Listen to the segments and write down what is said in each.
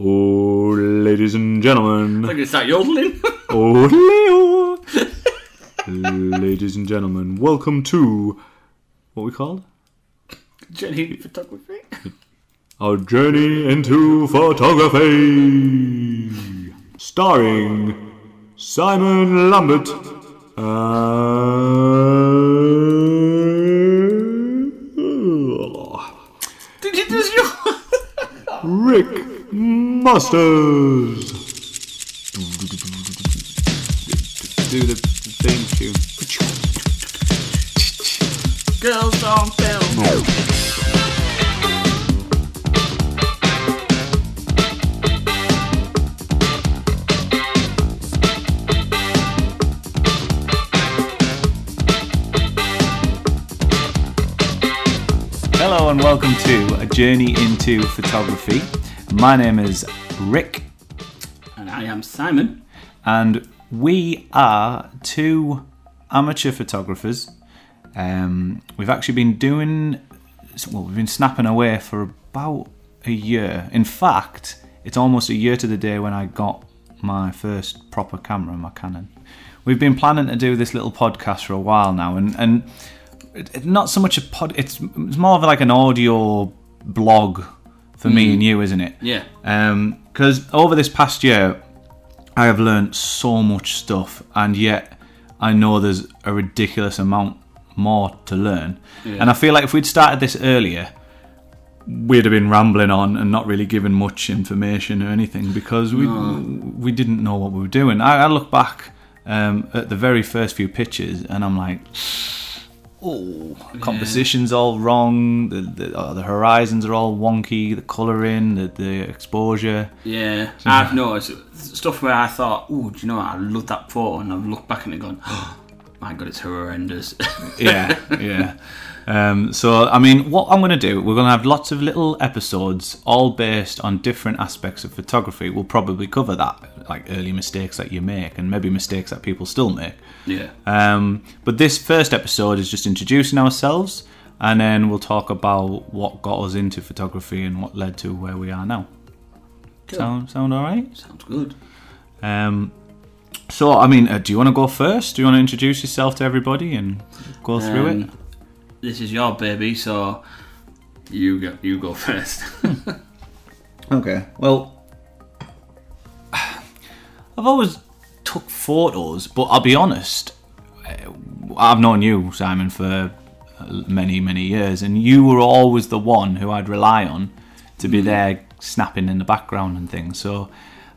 Oh, ladies and gentlemen. Like it's that yodeling. Oh, Leo. ladies and gentlemen, welcome to what we called Jenny photography. our journey into photography, starring Simon Lambert and Did you just your Rick Masters. Do the theme tune. girls on film? Hello and welcome to a journey into photography. My name is Rick, And I am Simon. and we are two amateur photographers. Um, we've actually been doing well. We've been snapping away for about a year. In fact, it's almost a year to the day when I got my first proper camera, my Canon. We've been planning to do this little podcast for a while now, and and it- it- not so much a pod. It's, it's more of like an audio blog for me and you, isn't it? Yeah. Because over this past year, I have learned so much stuff, and yet I know there's a ridiculous amount more to learn. And I feel like if we'd started this earlier, we'd have been rambling on and not really given much information or anything because we we didn't know what we were doing. I, I look back um, at the very first few pictures, and I'm like. Oh, composition's all wrong. The the, uh, the horizons are all wonky. The colouring, the the exposure. Yeah. I've noticed stuff where I thought, oh, do you know what? I love that photo. And I've looked back and gone, oh, my God, it's horrendous. yeah, yeah. Um, so, I mean, what I'm going to do, we're going to have lots of little episodes, all based on different aspects of photography. We'll probably cover that, like early mistakes that you make, and maybe mistakes that people still make. yeah. Um, but this first episode is just introducing ourselves, and then we'll talk about what got us into photography and what led to where we are now. Sound sound all right? Sounds good. Um, so, I mean, uh, do you want to go first? Do you want to introduce yourself to everybody and go through it? Um, This is your baby, so you go, you go first. Okay. Well, I've always took photos, but I'll be honest. uh, I've known you, Simon, for uh, many, many years, and you were always the one who I'd rely on to be there snapping in the background and things. So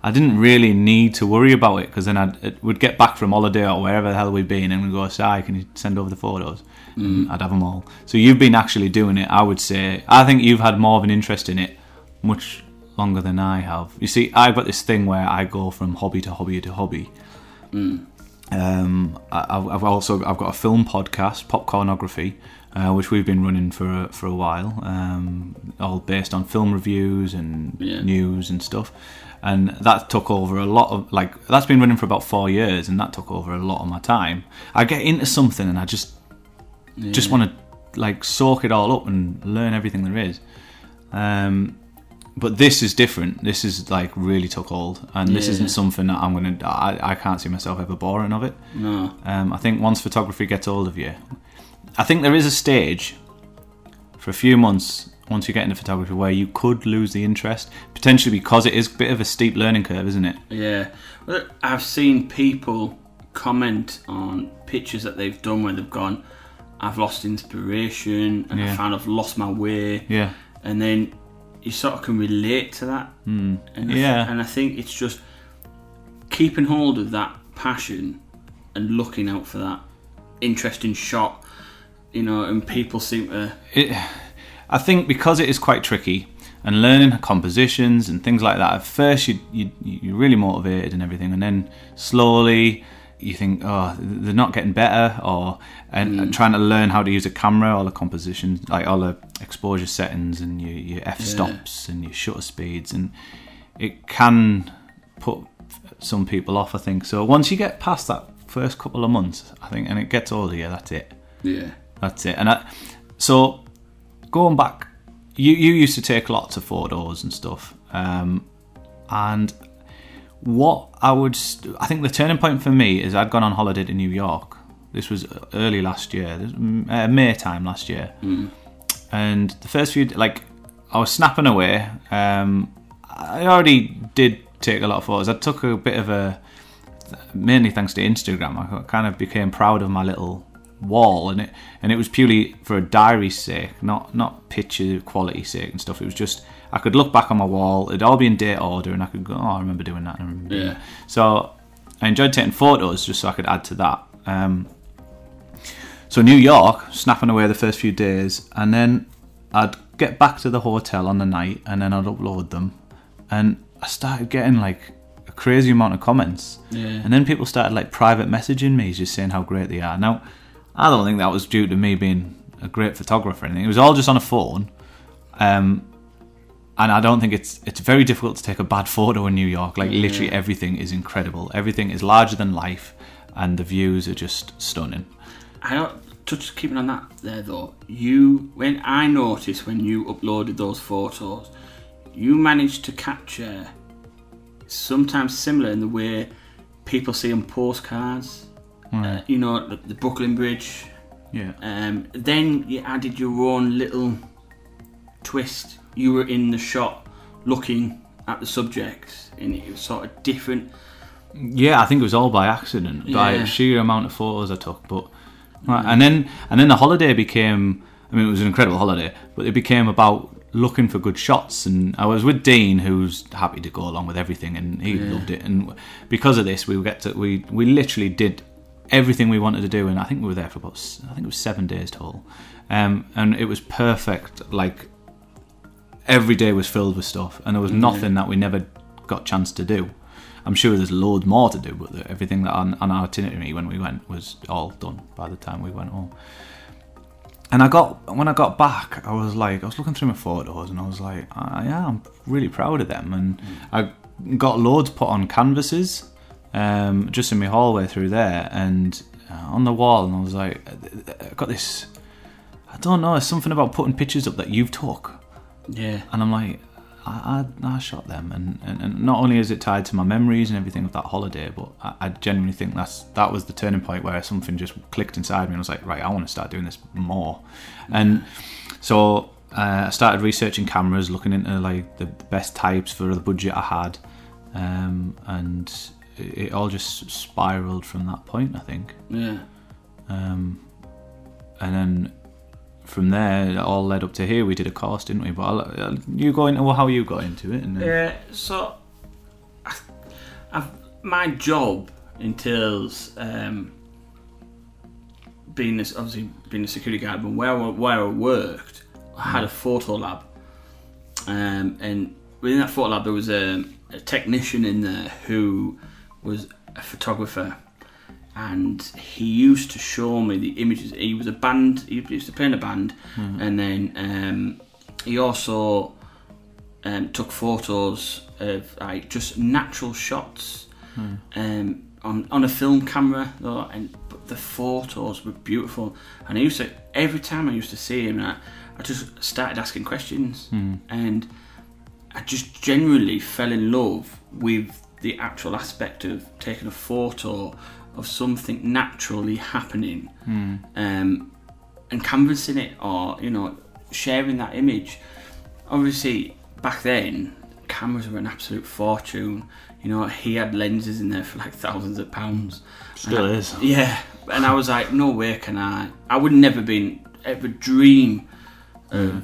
I didn't really need to worry about it because then I'd would get back from holiday or wherever the hell we'd been and we'd go, Si, can you send over the photos? And I'd have them all. So you've been actually doing it, I would say. I think you've had more of an interest in it much longer than I have. You see, I've got this thing where I go from hobby to hobby to hobby. Um, I, I've I've also I've got a film podcast, Popcornography, uh, which we've been running for a, for a while, um, all based on film reviews and Yeah. news and stuff. And that took over a lot of like that's been running for about four years, and that took over a lot of my time. I get into something and I just just want to like soak it all up and learn everything there is. Um, but this is different. This is like really took hold, and this Yeah. isn't something that I'm gonna. I, I can't see myself ever boring of it. No. Um, I think once photography gets hold of you, I think there is a stage for a few months once you get into photography where you could lose the interest, potentially because it is a bit of a steep learning curve, isn't it? Yeah. Well, I've seen people comment on pictures that they've done where they've gone, I've lost inspiration and I Yeah. found I've lost my way. Yeah. And then you sort of can relate to that. Mm. And I th- Yeah. and I think it's just keeping hold of that passion and looking out for that interesting shot, you know, and people seem to. it, I think because it is quite tricky and learning compositions and things like that. At first, you you you're really motivated and everything, and then slowly you think, oh, they're not getting better, or and and mm. trying to learn how to use a camera, all the compositions, like all the exposure settings and your your f stops and your shutter speeds, and it can put some people off. I think so. Once you get past that first couple of months, I think, and it gets older, yeah, that's it. Yeah. That's it. And I, so going back, you you used to take lots of photos and stuff. Um, and what I would, st- I think the turning point for me is I'd gone on holiday to New York. This was early last year, this, mm, uh, May time last year, and the first few, like, I was snapping away. Um, I already did take a lot of photos. I took a bit of a, mainly thanks to Instagram. I kind of became proud of my little wall, and it and it was purely for a diary's sake, not not picture quality sake and stuff. It was just I could look back on my wall. It'd all be in date order, and I could go, oh, I remember doing that. I remember Yeah. that. So I enjoyed taking photos just so I could add to that. Um, so New York, snapping away the first few days, and then I'd get back to the hotel on the night, and then I'd upload them, and I started getting like a crazy amount of comments, Yeah. and then people started like private messaging me, just saying how great they are. Now, I don't think that was due to me being a great photographer or anything. It was all just on a phone, um, and I don't think it's it's very difficult to take a bad photo in New York. Like literally everything is incredible. Everything is larger than life, and the views are just stunning. I don't just keeping on that there though. You when I noticed when you uploaded those photos, you managed to capture sometimes similar in the way people see on postcards. Uh, you know the, the Brooklyn Bridge. Yeah. Um, then you added your own little twist. You were in the shot looking at the subjects, and it was sort of different. Yeah, I think it was all by accident, by Yeah. sheer amount of photos I took. But right, and then and then the holiday became. I mean, it was an incredible holiday, but it became about looking for good shots. And I was with Dean, who's happy to go along with everything, and he loved it. And because of this, we get to we we literally did everything we wanted to do, and I think we were there for about I think it was seven days total, um, and it was perfect. Like every day was filled with stuff, and there was nothing that we never got chance to do. I'm sure there's loads more to do, but everything that on, on our itinerary when we went was all done by the time we went home. And I got when I got back, I was like, I was looking through my photos, and I was like, ah, yeah, I'm really proud of them. And I got loads put on canvases, um, just in my hallway through there, and uh, on the wall. And I was like, I got this. I don't know. There's something about putting pictures up that you've took Yeah. and I'm like, I, I, I shot them, and, and, and not only is it tied to my memories and everything of that holiday, but I, I genuinely think that's that was the turning point where something just clicked inside me, and I was like, right, I want to start doing this more, and so uh, I started researching cameras, looking into like the, the best types for the budget I had, um, and it, all just spiraled from that point, I think. Yeah. um, and then from there it all led up to here. We did a course didn't we? But I'll, I'll, you go into well, how you got into it and then, Yeah, so I, I've, my job entails um, being this, obviously being a security guard, but where I, where I worked, I had a photo lab, um, and within that photo lab there was a, a technician in there who was a photographer. And he used to show me the images. He was a band. He used to play in a band, and then um, he also um, took photos of like just natural shots um, on on a film camera though, and but the photos were beautiful. And I used to every time I used to see him, I, I just started asking questions, and I just generally fell in love with the actual aspect of taking a photo of something naturally happening um, and canvassing it or you know sharing that image. Obviously back then cameras were an absolute fortune. You know he had lenses in there for like thousands of pounds. Still I- is. yeah. And i was like no way can i. I would never been ever dream of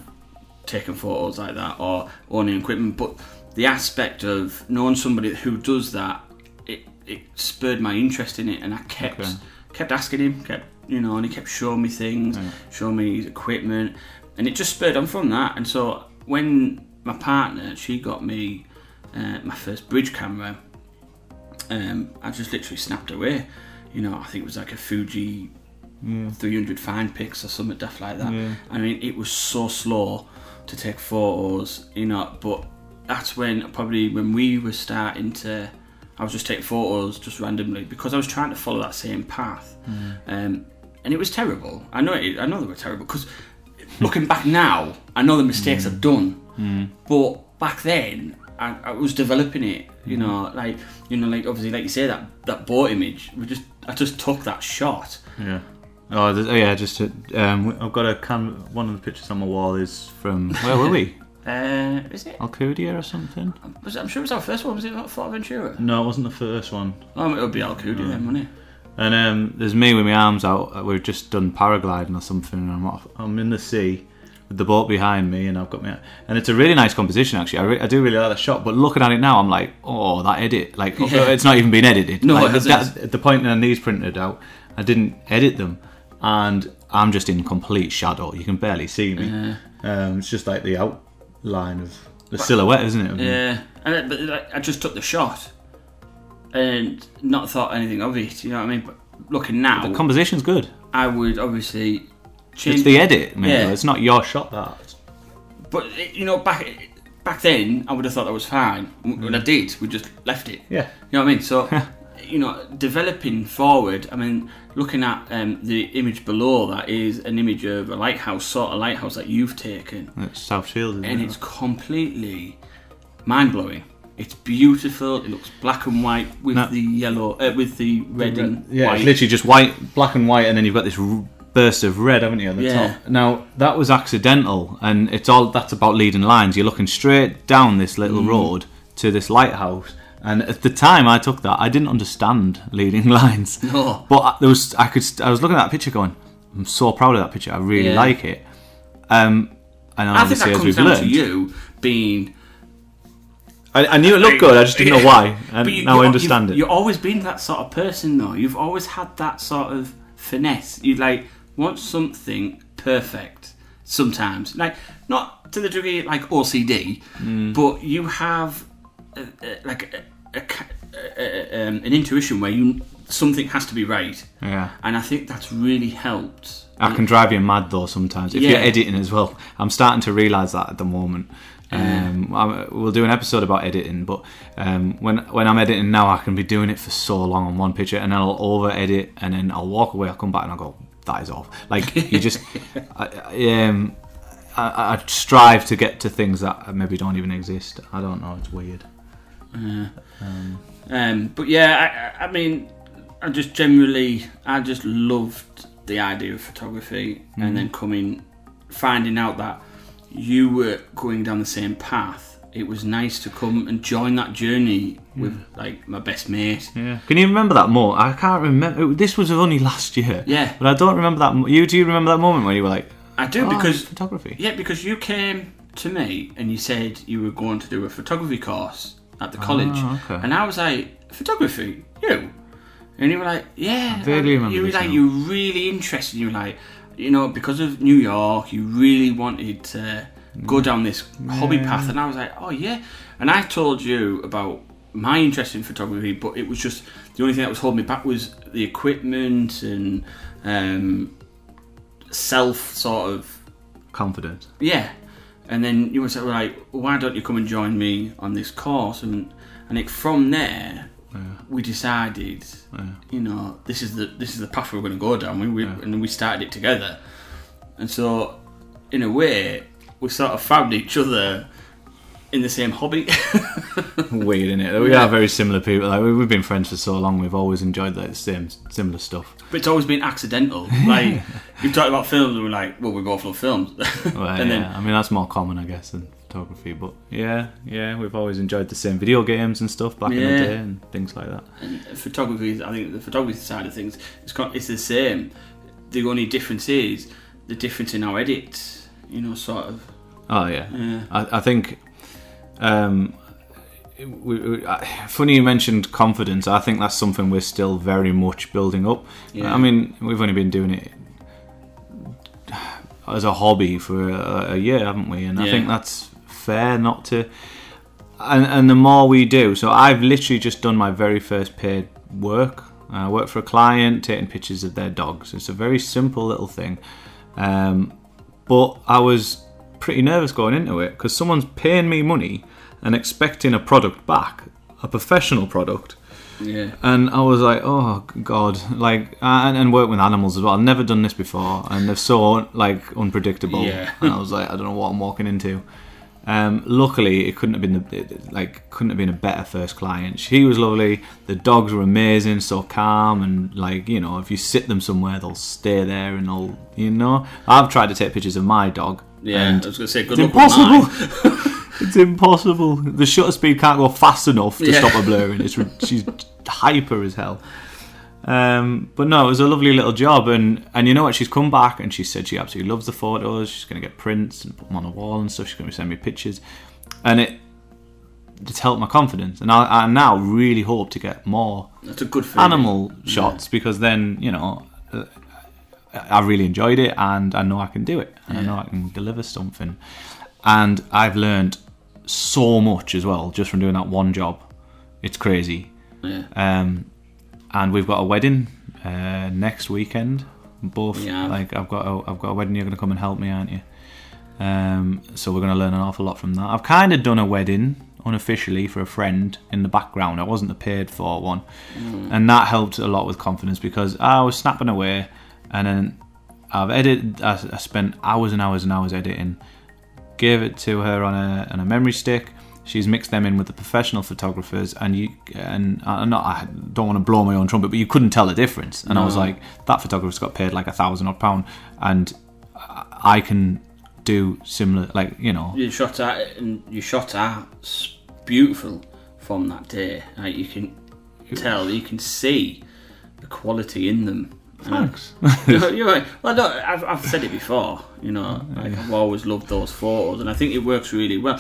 taking photos like that or owning equipment but the aspect of knowing somebody who does that it, it spurred my interest in it and i kept Okay. kept asking him kept you know and he kept showing me things showing me his equipment and it just spurred on from that. And so when my partner she got me uh, my first bridge camera um, I just literally snapped away. You know I think it was like a Fuji 300 FinePix or something daft like that. Yeah. I mean it was so slow to take photos you know but that's when probably when we were starting to I was just taking photos just randomly because I was trying to follow that same path um, and it was terrible I know it, I know they were terrible because looking back now I know the mistakes I've done but back then I I, was developing it. You know, like you know, like obviously, like you say that that boat image. We just I just took that shot. Yeah. Oh, oh, yeah. Just to, um, I've got a can. One of the pictures on my wall is from where were we? Uh, is it? Alcudia or something? Was it? I'm sure it was our first one. Was it not Fuerteventura? No, it wasn't the first one. Oh, it would be Alcudia then, wouldn't it? And um, there's me with my arms out. uh, We've just done paragliding or something, and I'm off, I'm in the sea with the boat behind me, and I've got my and it's a really nice composition actually. I, re- I do really like the shot, but looking at it now, I'm like, oh, that edit, like Yeah. it's not even been edited. No, like, it hasn't. that- at the point that these printed out, I didn't edit them, and I'm just in complete shadow. You can barely see me. Um, it's just like the outline of the silhouette, isn't it? Yeah, and it, but like, I just took the shot and not thought anything of it. You know what I mean? But looking now, The composition's good. I would obviously change. It's the edit, man. Yeah. It's not your shot. That. But you know, back back then, I would have thought that was fine. When I mm. did, we just left it. Yeah. You know what I mean? So, you know, developing forward. I mean, looking at um, the image below that is an image of a lighthouse, sort of lighthouse that you've taken, It's South Shields, isn't and it? it's completely mind blowing. It's beautiful. It looks black and white with No. the yellow, uh, with the red and yeah, white. it's literally just white, black and white, and then you've got this r- burst of red, haven't you, at the Yeah. top? Now that was accidental, and it's all that's about leading lines. You're looking straight down this little Mm. road to this lighthouse, and at the time I took that, I didn't understand leading lines. No. but I- there was I could I was looking at that picture, going, I'm so proud of that picture. I really Yeah. like it. Um, and I think obviously, that as comes we've down learned, to you being. I, I knew it looked good. I just didn't know why, and But you- now you- I understand you've, it. You've always been that sort of person, though. You've always had that sort of finesse. You like want something perfect. Sometimes, like not to the degree like OCD, Mm. but you have uh, uh, like a, a, um, an intuition where you something has to be right, Yeah. and I think that's really helped. I can drive you mad though sometimes if Yeah. you're editing as well. I'm starting to realise that at the moment. Um, I'm, we'll do an episode about editing, but um, when when I'm editing now, I can be doing it for so long on one picture, and then I'll over edit, and then I'll walk away. I'll come back and I'll go, "That is off." Like you just, I, I, um, I, I strive to get to things that maybe don't even exist. I don't know. It's weird. Um, but yeah, I, I mean, I just generally, I just loved the idea of photography, and then coming, finding out that you were going down the same path. It was nice to come and join that journey with like my best mate. Yeah. Can you remember that more? I can't remember. This was only last year. Yeah. But I don't remember that. You do you remember that moment where you were like, I do "Oh, because photography." yeah, because you came to me and you said you were going to do a photography course at the college, Ah, okay. and I was like, photography, you? And you were like, yeah. I vaguely remember You were like, now. you were really interested. You were like, you know, because of New York, you really wanted to go Mm. down this hobby path, and I was like, oh yeah. And I told you about my interest in photography, but it was just the only thing that was holding me back was the equipment and um, self sort of Confidence. yeah. And then you were like, why don't you come and join me on this course? And and it from there, we decided, you know, this is the this is the path we're going to go down. We, we and we started it together. And so, in a way, we sort of found each other in the same hobby. Weird, isn't it? We Yeah. are very similar people. Like we- we've been friends for so long. We've always enjoyed the same similar stuff. but it's always been accidental. Like we've talked about films, and we're like, well, we both love films. Well, and yeah. then I mean, that's more common, I guess, than photography. But yeah, yeah, we've always enjoyed the same video games and stuff back in the day and things like that. And photography, I think the photography side of things, it's, it's the same. The only difference is the difference in our edits, you know, sort of. Oh yeah, Yeah. I, I think. Um, we, we, I- funny you mentioned confidence. I think that's something we're still very much building up. Yeah. I mean, we've only been doing it as a hobby for a, a year, haven't we? And I think that's fair not to. And, and the more we do, so I've literally just done my very first paid work. I work for a client taking pictures of their dogs. It's a very simple little thing. Um, but I was pretty nervous going into it because someone's paying me money and expecting a product back, a professional product. Yeah. And I was like, oh god, like, and, and work with animals as well. I've never done this before, and they're so like unpredictable. Yeah. and I was like, I don't know what I'm walking into. Um, luckily, it couldn't have been the it- like couldn't have been a better first client. She was lovely. The dogs were amazing, so calm and like you know, if you sit them somewhere, they'll stay there and they'll you know. I've tried to take pictures of my dog. Yeah, and I was going to say, good it's luck impossible. it's impossible. The shutter speed can't go fast enough to Yeah. stop her blurring. It's she's hyper as hell. Um, but no, it was a lovely little job, and and you know what? She's come back and she said she absolutely loves the photos. She's going to get prints and put them on the wall and stuff. She's going to send me pictures, and it it's helped my confidence. And I, I now really hope to get more That's a good feeling. animal shots because then you know uh, I really enjoyed it and I know I can do it and I know I can deliver something. And I've learned so much as well just from doing that one job. It's crazy. Yeah. Um, and we've got a wedding uh, next weekend. Both Yeah. like I've got a, I've got a wedding. You're going to come and help me, aren't you? Um, so we're going to learn an awful lot from that. I've kind of done a wedding unofficially for a friend in the background. I wasn't the paid for one, and that helped a lot with confidence because I was snapping away, and then I've edited. I, I spent hours and hours and hours editing. Gave it to her on a on a memory stick. She's mixed them in with the professional photographers, and you and I, not, I don't want to blow my own trumpet, but you couldn't tell the difference. And I was like, that photographer's got paid like a thousand odd pound, and I can do similar, like you know, You shot at and you shot at beautiful from that day. Like you can tell, you can see the quality in them. Thanks. You're right. Well, no, I've, I've said it before. You know, like, I've always loved those photos, and I think it works really well.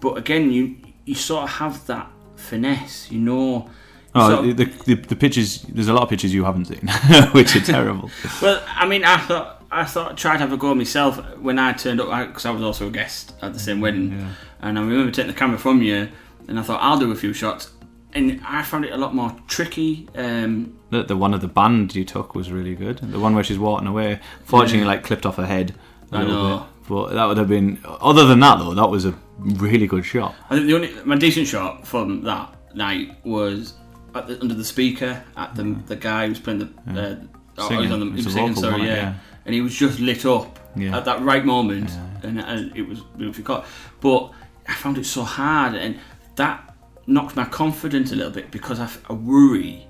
But again, you you sort of have that finesse. You know. Oh, of- the, the the pictures. There's a lot of pictures you haven't seen, which are terrible. Well, I mean, I thought I thought tried to have a go myself when I turned up because I was also a guest at the same mm, wedding, Yeah. and I remember taking the camera from you, and I thought I'll do a few shots, and I found it a lot more tricky. Um, The, the one of the band you took was really good. The one where she's walking away, fortunately, like clipped off her head. a I know. Bit. But that would have been. Other than that, though, that was a really good shot. I think the only my decent shot from that night was at the, under the speaker at the the guy who was playing the. Uh, oh, Singing. on the, It was was a singing, vocal, sorry, yeah. Yeah. and he was just lit up Yeah. at that right moment, and, and it was beautifully caught. But I found it so hard, and that knocked my confidence a little bit because I, I worry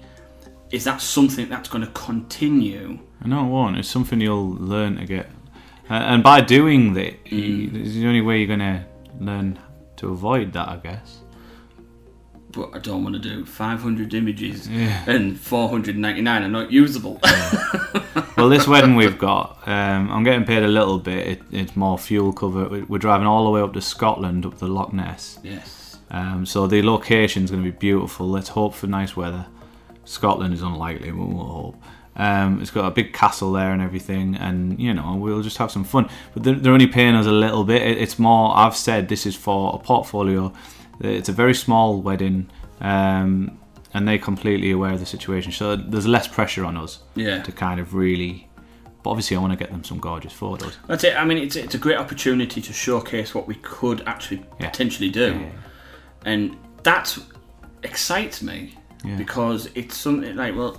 is that something that's going to continue. I know it won't. It's something you'll learn to get. Uh, and by doing that, Mm. it's the only way you're going to learn to avoid that, I guess. But I don't want to do 500 images Yeah. and 499 are not usable. Well, this wedding we've got, um, I'm getting paid a little bit. It, it's more fuel cover. We- We're driving all the way up to Scotland, up the Loch Ness. yes. Um, so the location is going to be beautiful. Let's hope for nice weather. Scotland is unlikely, but we'll hope. Um, it's got a big castle there and everything, and you know we'll just have some fun. But they're, they're only paying us a little bit. It, it's more. I've said this is for a portfolio. It's a very small wedding, um, and they're completely aware of the situation. So there's less pressure on us Yeah. to kind of really. But obviously, I want to get them some gorgeous photos. That's it. I mean, it's, it's a great opportunity to showcase what we could actually Yeah. potentially do. Yeah. And that excites me Yeah. because it's something like, well,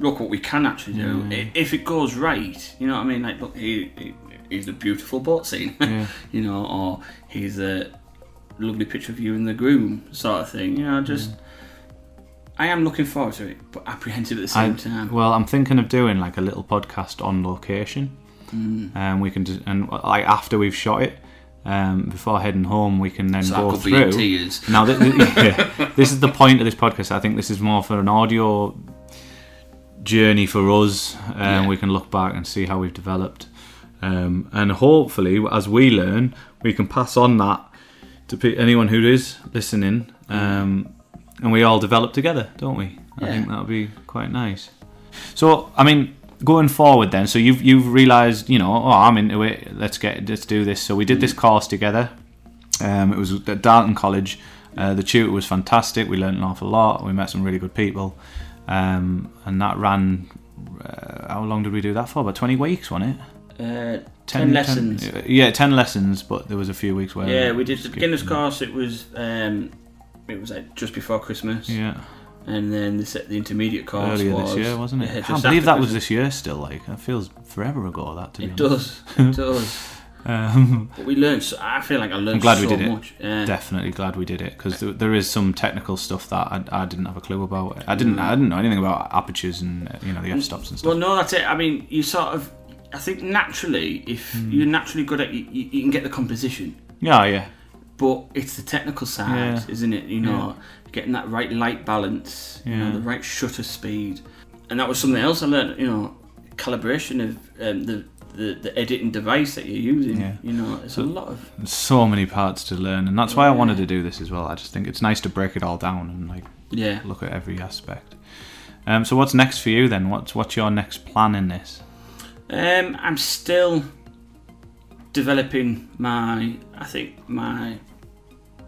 look what we can actually do. I If it goes right, you know what I mean? Like, look, he, he, he's a beautiful boat scene, Yeah. you know, or he's a lovely picture of you and the groom, sort of thing. You know, just. I am looking forward to it, but apprehensive at the same I- time. Well, I'm thinking of doing like a little podcast on location, Mm. and we can just and like after we've shot it, um, before heading home, we can then so go that could be in through. tears. Now, th- th- yeah, this is the point of this podcast. I think this is more for an audio journey for us, and Yeah. we can look back and see how we've developed, um, and hopefully, as we learn, we can pass on that to pe- anyone who is listening, um, and we all develop together, don't we? I Yeah. think that would be quite nice. So, I mean, going forward, then, so you've you've realised, you know, oh, I'm into it. Let's get let's do this. So we did this course together. Um, it was at Darton College. Uh, the tutor was fantastic. We learned an awful lot. We met some really good people, um, and that ran. Uh, how long did we do that for? About twenty weeks, wasn't it? Uh, 10, lessons. yeah, ten lessons, but there was a few weeks where. Yeah, we did the beginner's course. It was um, it was like just before Christmas, Yeah, and then the, the intermediate course earlier was this year, wasn't it? yeah, I can't believe that was this year. Still, like it feels forever ago. That to be It honest. does, it does. Um, But we learned. So, I feel like I learned I'm glad so we did it. much. Yeah. definitely glad we did it because there, there is some technical stuff that I, I didn't have a clue about. I didn't I didn't know anything about apertures and you know the f stops and stuff. Well, no, that's it. I mean, you sort of. I think naturally, if Hmm. you're naturally good at, you, you can get the composition. yeah, yeah, But it's the technical side, Yeah. isn't it? You know, getting that right light balance, you know, the right shutter speed, and that was something else I learned. You know, calibration of um, the, the the editing device that you're using. Yeah. You know, it's a lot of so many parts to learn, and that's why I wanted to do this as well. I just think it's nice to break it all down and like yeah. look at every aspect. Um, so what's next for you then? What's what's your next plan in this? Um, I'm still developing my, I think my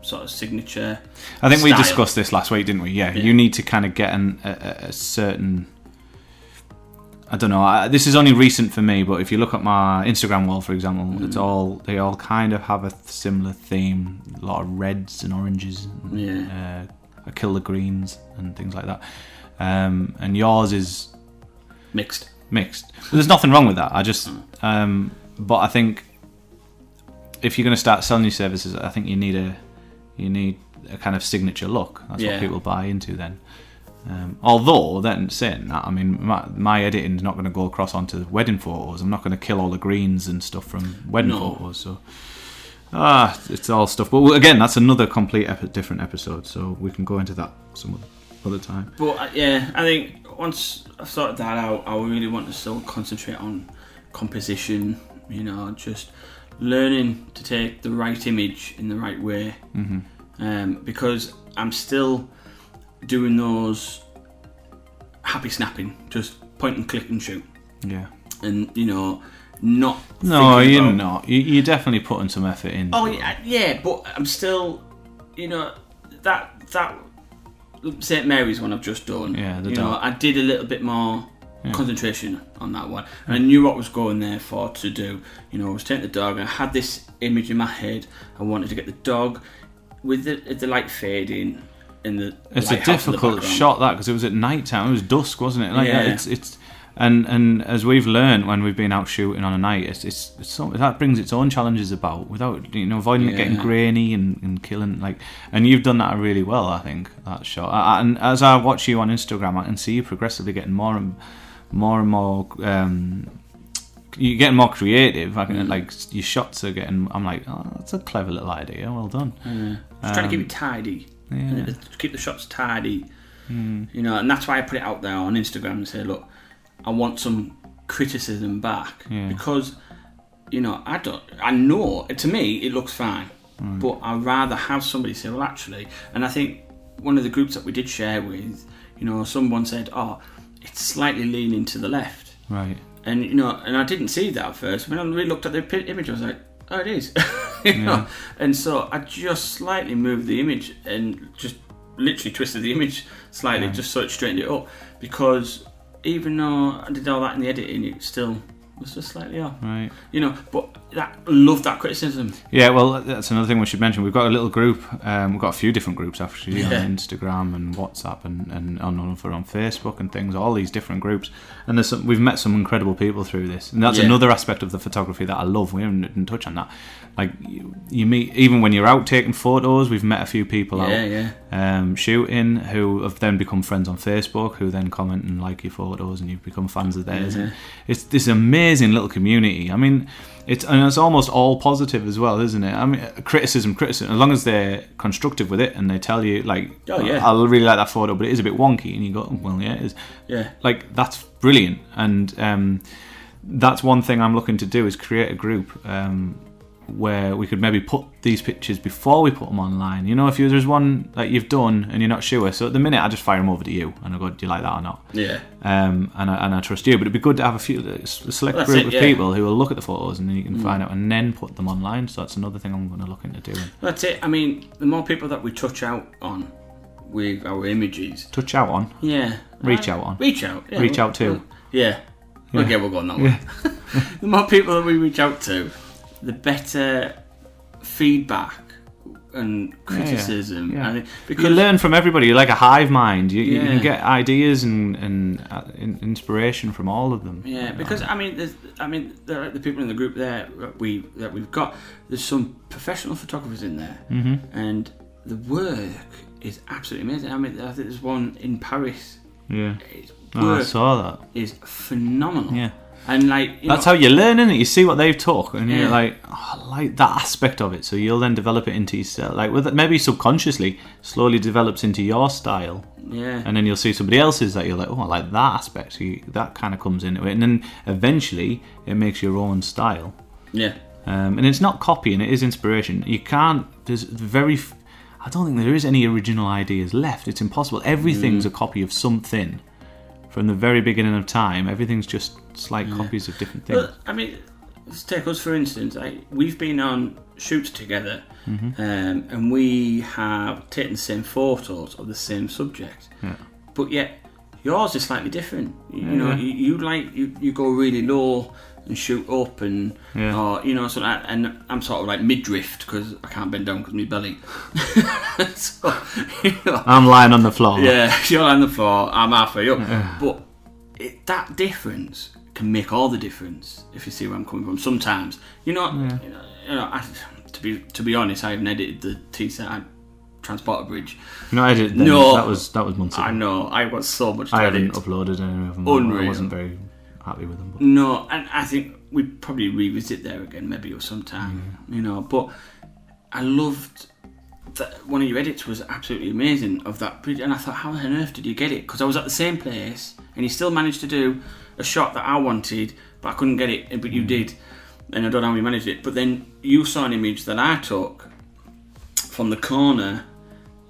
sort of signature. I think we discussed this last week, didn't we? Yeah, Yeah. you need to kind of get an, a, a- certain. I don't know. I, this is only recent for me, but if you look at my Instagram wall, for example, it's all they all kind of have a similar theme. A lot of reds and oranges. And, Yeah. Uh, I kill the greens and things like that. Um, and yours is Mixed. mixed. There's nothing wrong with that. I just, um, but I think if you're going to start selling your services, I think you need a you need a kind of signature look. That's Yeah. what people buy into then. Um, although then saying that, I mean, my, my editing's not going to go across onto wedding photos. I'm not going to kill all the greens and stuff from wedding No. photos. So. Ah, it's all stuff. But again, that's another complete different episode, so we can go into that some other time. But uh, yeah, I think once I've sorted that out, I really want to still concentrate on composition. You know, just learning to take the right image in the right way. hmm Um, because I'm still doing those happy snapping, just point and click and shoot, Yeah. and you know, not. No, you're about- not. You, you're definitely putting some effort in. Oh yeah, yeah, but I'm still, you know, that that St Mary's one I've just done. Yeah, the you know. I did a little bit more Yeah. concentration on that one, and I knew what I was going there for to do. You know, I was taking the dog, and I had this image in my head. I wanted to get the dog with the the light fading and the. It's a difficult shot that because it was at night time. It was dusk, wasn't it? Like Yeah. it's it's and and as we've learned when we've been out shooting on a night, it's it's, it's so, that brings its own challenges about without you know avoiding it getting grainy and, and killing like. And you've done that really well, I think that shot. I, and as I watch you on Instagram, I can see you progressively getting more and more and more. Um, you're getting more creative. I can, Mm. Like your shots are getting. I'm like, oh, that's a clever little idea. Well done. Yeah. Just trying to keep Um, it tidy. yeah. Keep the shots tidy. Hmm. You know, and that's why I put it out there on Instagram and say, look, I want some criticism back Yeah. because, you know, I don't, I know to me it looks fine, but I'd rather have somebody say, well, actually, and I think one of the groups that we did share with, you know, someone said, oh, it's slightly leaning to the left, Right. and you know, and I didn't see that at first. When I really looked at the image, I was like, "Oh, it is." you know? And so I just slightly moved the image and just literally twisted the image slightly, Right. just so it straightened it up. Because even though I did all that in the editing, it still was just slightly off. Right. You know, but that love that criticism. Yeah, well, that's another thing we should mention. We've got a little group. Um, we've got a few different groups actually Yeah. on Instagram and WhatsApp and and on over on Facebook and things. All these different groups, and there's some, we've met some incredible people through this, and that's Yeah. another aspect of the photography that I love. We haven't didn't touch on that. Like you, you meet even when you're out taking photos. We've met a few people Yeah, out yeah. um, shooting who have then become friends on Facebook, who then comment and like your photos, and you've become fans of theirs. And it's this amazing little community. I mean, it's and it's almost all positive as well, isn't it? I mean, criticism, criticism. As long as they're constructive with it and they tell you, like, Oh, yeah. I really like that photo, but it is a bit wonky, and you go, "Oh, well, yeah, it is. Yeah. Like that's brilliant, and um, that's one thing I'm looking to do is create a group um, where we could maybe put these pictures before we put them online. You know, if you, there's one that you've done and you're not sure, so at the minute I just fire them over to you and I go, do you like that or not? Yeah. Um, and, I, and I trust you, but it'd be good to have a few a select That's group it, of yeah. people who will look at the photos and then you can find out and then put them online. So that's another thing I'm going to look into doing. That's it. I mean, the more people that we touch out on with our images, Touch out on, yeah. Reach Uh, out on. Reach out. Yeah, Reach well- out to. well, Yeah. Yeah. Okay, we'll go on that one. the more people that we reach out to, the better feedback and criticism. yeah. Think, You because learn from everybody. You're like a hive mind. You, you can get ideas and, and uh, inspiration from all of them. Yeah, because I mean, there's, I mean, there are the people in the group there that we that we've got. There's some professional photographers in there, mm-hmm. and the work is absolutely amazing. I mean, I think there's one in Paris. Yeah. Oh, I saw that. is phenomenal. Yeah. And like you That's know, how you learn, is it? You see what they've taught, and you're like, oh, I like that aspect of it. So you'll then develop it into yourself, like with maybe subconsciously, slowly develops into your style, yeah, and then you'll see somebody else's that you're like, oh, I like that aspect. So you, that kind of comes into it, and then eventually it makes your own style. yeah, Um, and it's not copying; it is inspiration. You can't. There's very. I don't think there is any original ideas left. It's impossible. Everything's a copy of something. From the very beginning of time, everything's just slight copies of different things. But I mean, let's take us for instance. Like, we've been on shoots together, Mm-hmm. um, and we have taken the same photos of the same subject, Yeah. but yet yours is slightly different. You, Yeah, know, yeah. you, you like you, you go really low and shoot up, and Yeah. or you know, so and I'm sort of like mid drift because I can't bend down because my belly. so, you know, I'm lying on the floor. yeah, you're on the floor, I'm halfway up. But it, that difference can make all the difference if you see where I'm coming from. Sometimes, you know, you know, you know I, to be to be honest, I haven't edited the Teesside transporter bridge. No, I did. No. that was that was months ago. I know I got so much I haven't uploaded any of them. Unreal. I wasn't very happy with them. But No, and I think we'd probably revisit there again, maybe or sometime, you know. But I loved that one of your edits was absolutely amazing of that bridge, and I thought, how on earth did you get it? Because I was at the same place, and you still managed to do a shot that I wanted, but I couldn't get it, but you mm. did, and I don't know how you managed it. But then you saw an image that I took from the corner,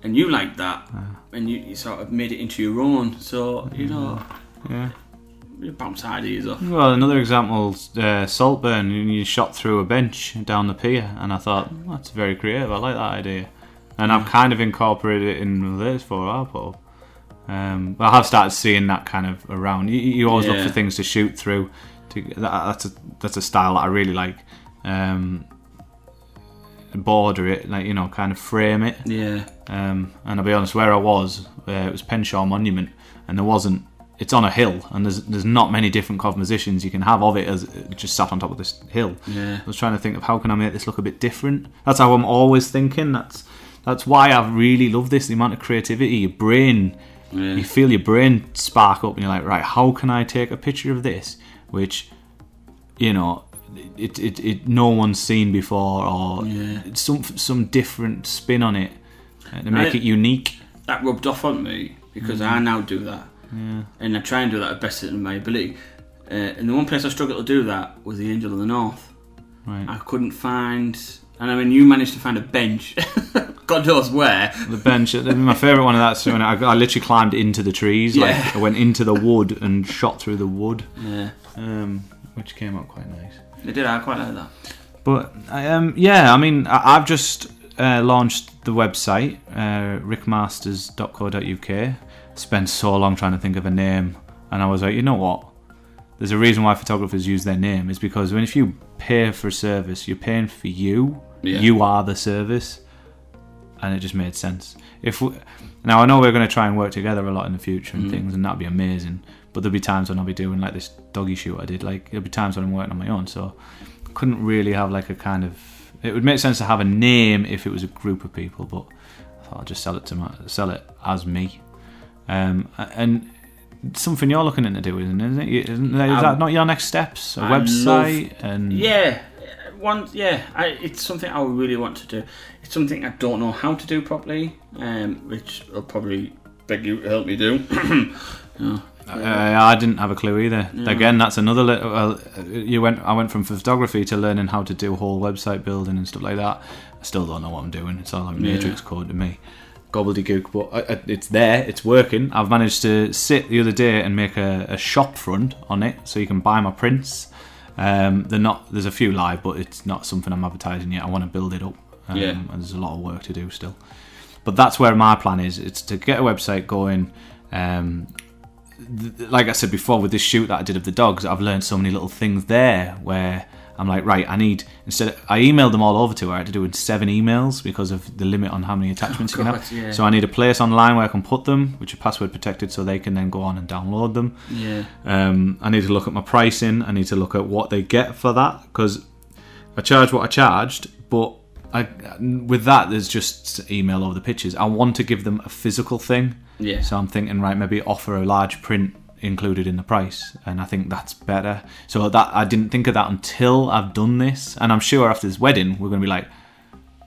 and you liked that, and you, you sort of made it into your own. So you know, yeah. You bounce ideas off. Well, another example, uh, Saltburn. You you shot through a bench down the pier, and I thought "Oh, that's very creative. I like that idea, and I've kind of incorporated it in this for our pub. Um, I have started seeing that kind of around. You, you always look for things to shoot through. To, that, that's a that's a style that I really like. Um, border it, like you know, kind of frame it. Yeah. Um, and I'll be honest, where I was, uh, it was Penshaw Monument, and there wasn't. It's on a hill, and there's there's not many different compositions you can have of it as it just sat on top of this hill. Yeah. I was trying to think of how can I make this look a bit different. That's how I'm always thinking. That's that's why I really love this. The amount of creativity, your brain, Yeah. you feel your brain spark up, and you're like, right, how can I take a picture of this, which, you know, it it, it no one's seen before, or Yeah. some some different spin on it, to make I- it unique. that rubbed off on me because I mm. now do that, and I try and do that at best in my ability. Uh, and the one place I struggled to do that was the Angel of the North. Right. I couldn't find, and I mean, you managed to find a bench, God knows where. The bench. uh, my favourite one of that's when I, I literally climbed into the trees. Like Yeah. I went into the wood and shot through the wood, Yeah, um, which came out quite nice. It did. I quite like that. But um, yeah, I mean, I, I've just uh, launched the website, uh, rickmasters.co.uk. Spent so long trying to think of a name, and I was like, you know what? There's a reason why photographers use their name is because when if you pay for a service, you're paying for you. Yeah. You are the service, and it just made sense. If we, now I know we're going to try and work together a lot in the future and mm. things, and that'd be amazing. But there'll be times when I'll be doing like this doggy shoot I did. Like there'll be times when I'm working on my own, so couldn't really have like a kind of. It would make sense to have a name if it was a group of people, but I thought I'll just sell it to my, sell it as me. Um, and something you're looking into doing, isn't it? Isn't is Um, that not your next steps? A I website and Yeah, one. Yeah, I, it's something I really want to do. It's something I don't know how to do properly, um, which I'll probably beg you to help me do. Uh, I didn't have a clue either. Again, that's another. Li- well, you went. I went from photography to learning how to do whole website building and stuff like that. I still don't know what I'm doing. It's all like matrix code to me, gobbledygook. But I, I, it's there. It's working. I've managed to sit the other day and make a, a shop front on it, so you can buy my prints. Um, they're not. There's a few live, but it's not something I'm advertising yet. I want to build it up. Um, Yeah. And there's a lot of work to do still. But that's where my plan is. It's to get a website going. Um, th- like I said before, with this shoot that I did of the dogs, I've learned so many little things there where I'm like, right, I need instead. I emailed them all over to her. I had to do it in seven emails because of the limit on how many attachments you can God, have. yeah. So I need a place online where I can put them, which are password protected, so they can then go on and download them. Yeah. Um, I need to look at my pricing. I need to look at what they get for that because I charge what I charged, but I, with that, there's just email over the pictures. I want to give them a physical thing. Yeah. So I'm thinking, right, maybe offer a large print included in the price, and I think that's better. So that I didn't think of that until I've done this, and I'm sure after this wedding, we're going to be like,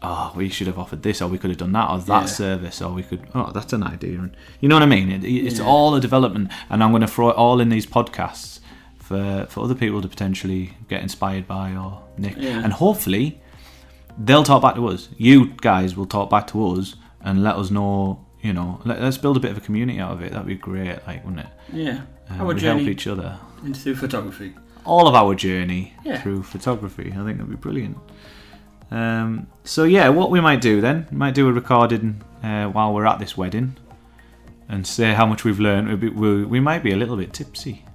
oh, we should have offered this, or we could have done that, or that Yeah. service, or we could, oh, that's an idea, and you know what I mean? It, it's Yeah. all a development, and I'm going to throw it all in these podcasts for for other people to potentially get inspired by or nick, Yeah. and hopefully they'll talk back to us. You guys will talk back to us and let us know. You know, let, let's build a bit of a community out of it. That'd be great, like, wouldn't it? Yeah. Uh, Our we help each other. into photography. All of our journey Yeah. through photography. I think that'd be brilliant. Um, so yeah, what we might do then, we might do a recording uh, while we're at this wedding, and say how much we've learned. We we might be a little bit tipsy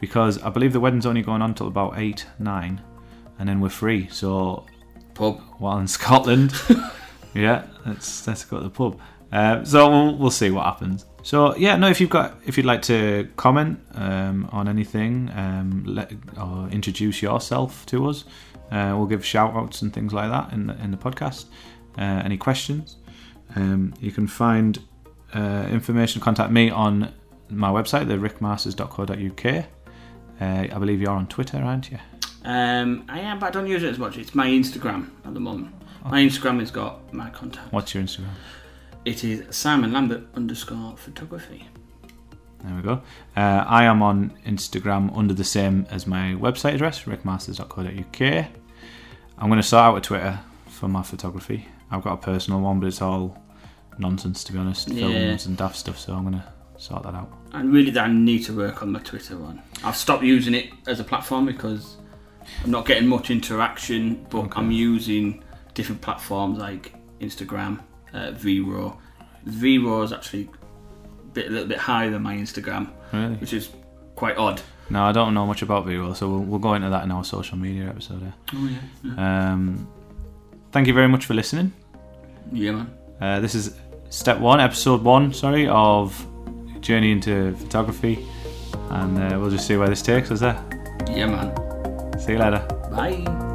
because I believe the wedding's only going on till about eight, nine, and then we're free. So Pub. while in Scotland. yeah, let's let's go to the pub. Uh, so we'll, we'll see what happens. So yeah, no, if you've got if you'd like to comment um, on anything, um, let or introduce yourself to us, uh, we'll give shout outs and things like that in the, in the podcast. Uh, any questions? Um, you can find uh, information. Contact me on my website, the rickmasters.co.uk. Uh, I believe you're on Twitter, aren't you? Um, I am, but I don't use it as much. It's my Instagram at the moment. My Instagram has got my contact. What's your Instagram? It is Simon Lambert underscore photography. There we go. Uh, I am on Instagram under the same as my website address, rickmasters.co.uk. I'm going to start out with Twitter for my photography. I've got a personal one, but it's all nonsense to be honest, Yeah. films and daft stuff. So I'm going to sort that out. And really, I need to work on my Twitter one. I've stopped using it as a platform because I'm not getting much interaction, but Okay. I'm using different platforms like Instagram, uh, Vero. Vero is actually a, bit, a little bit higher than my Instagram, Really? which is quite odd. No, I don't know much about Vero, so we'll, we'll go into that in our social media episode. Here. Oh yeah, Um, thank you very much for listening. yeah, man. Uh, this is step one, episode one, sorry, of Journey into Photography, and uh, we'll just see where this takes us there. Yeah, man. See you later. Bye.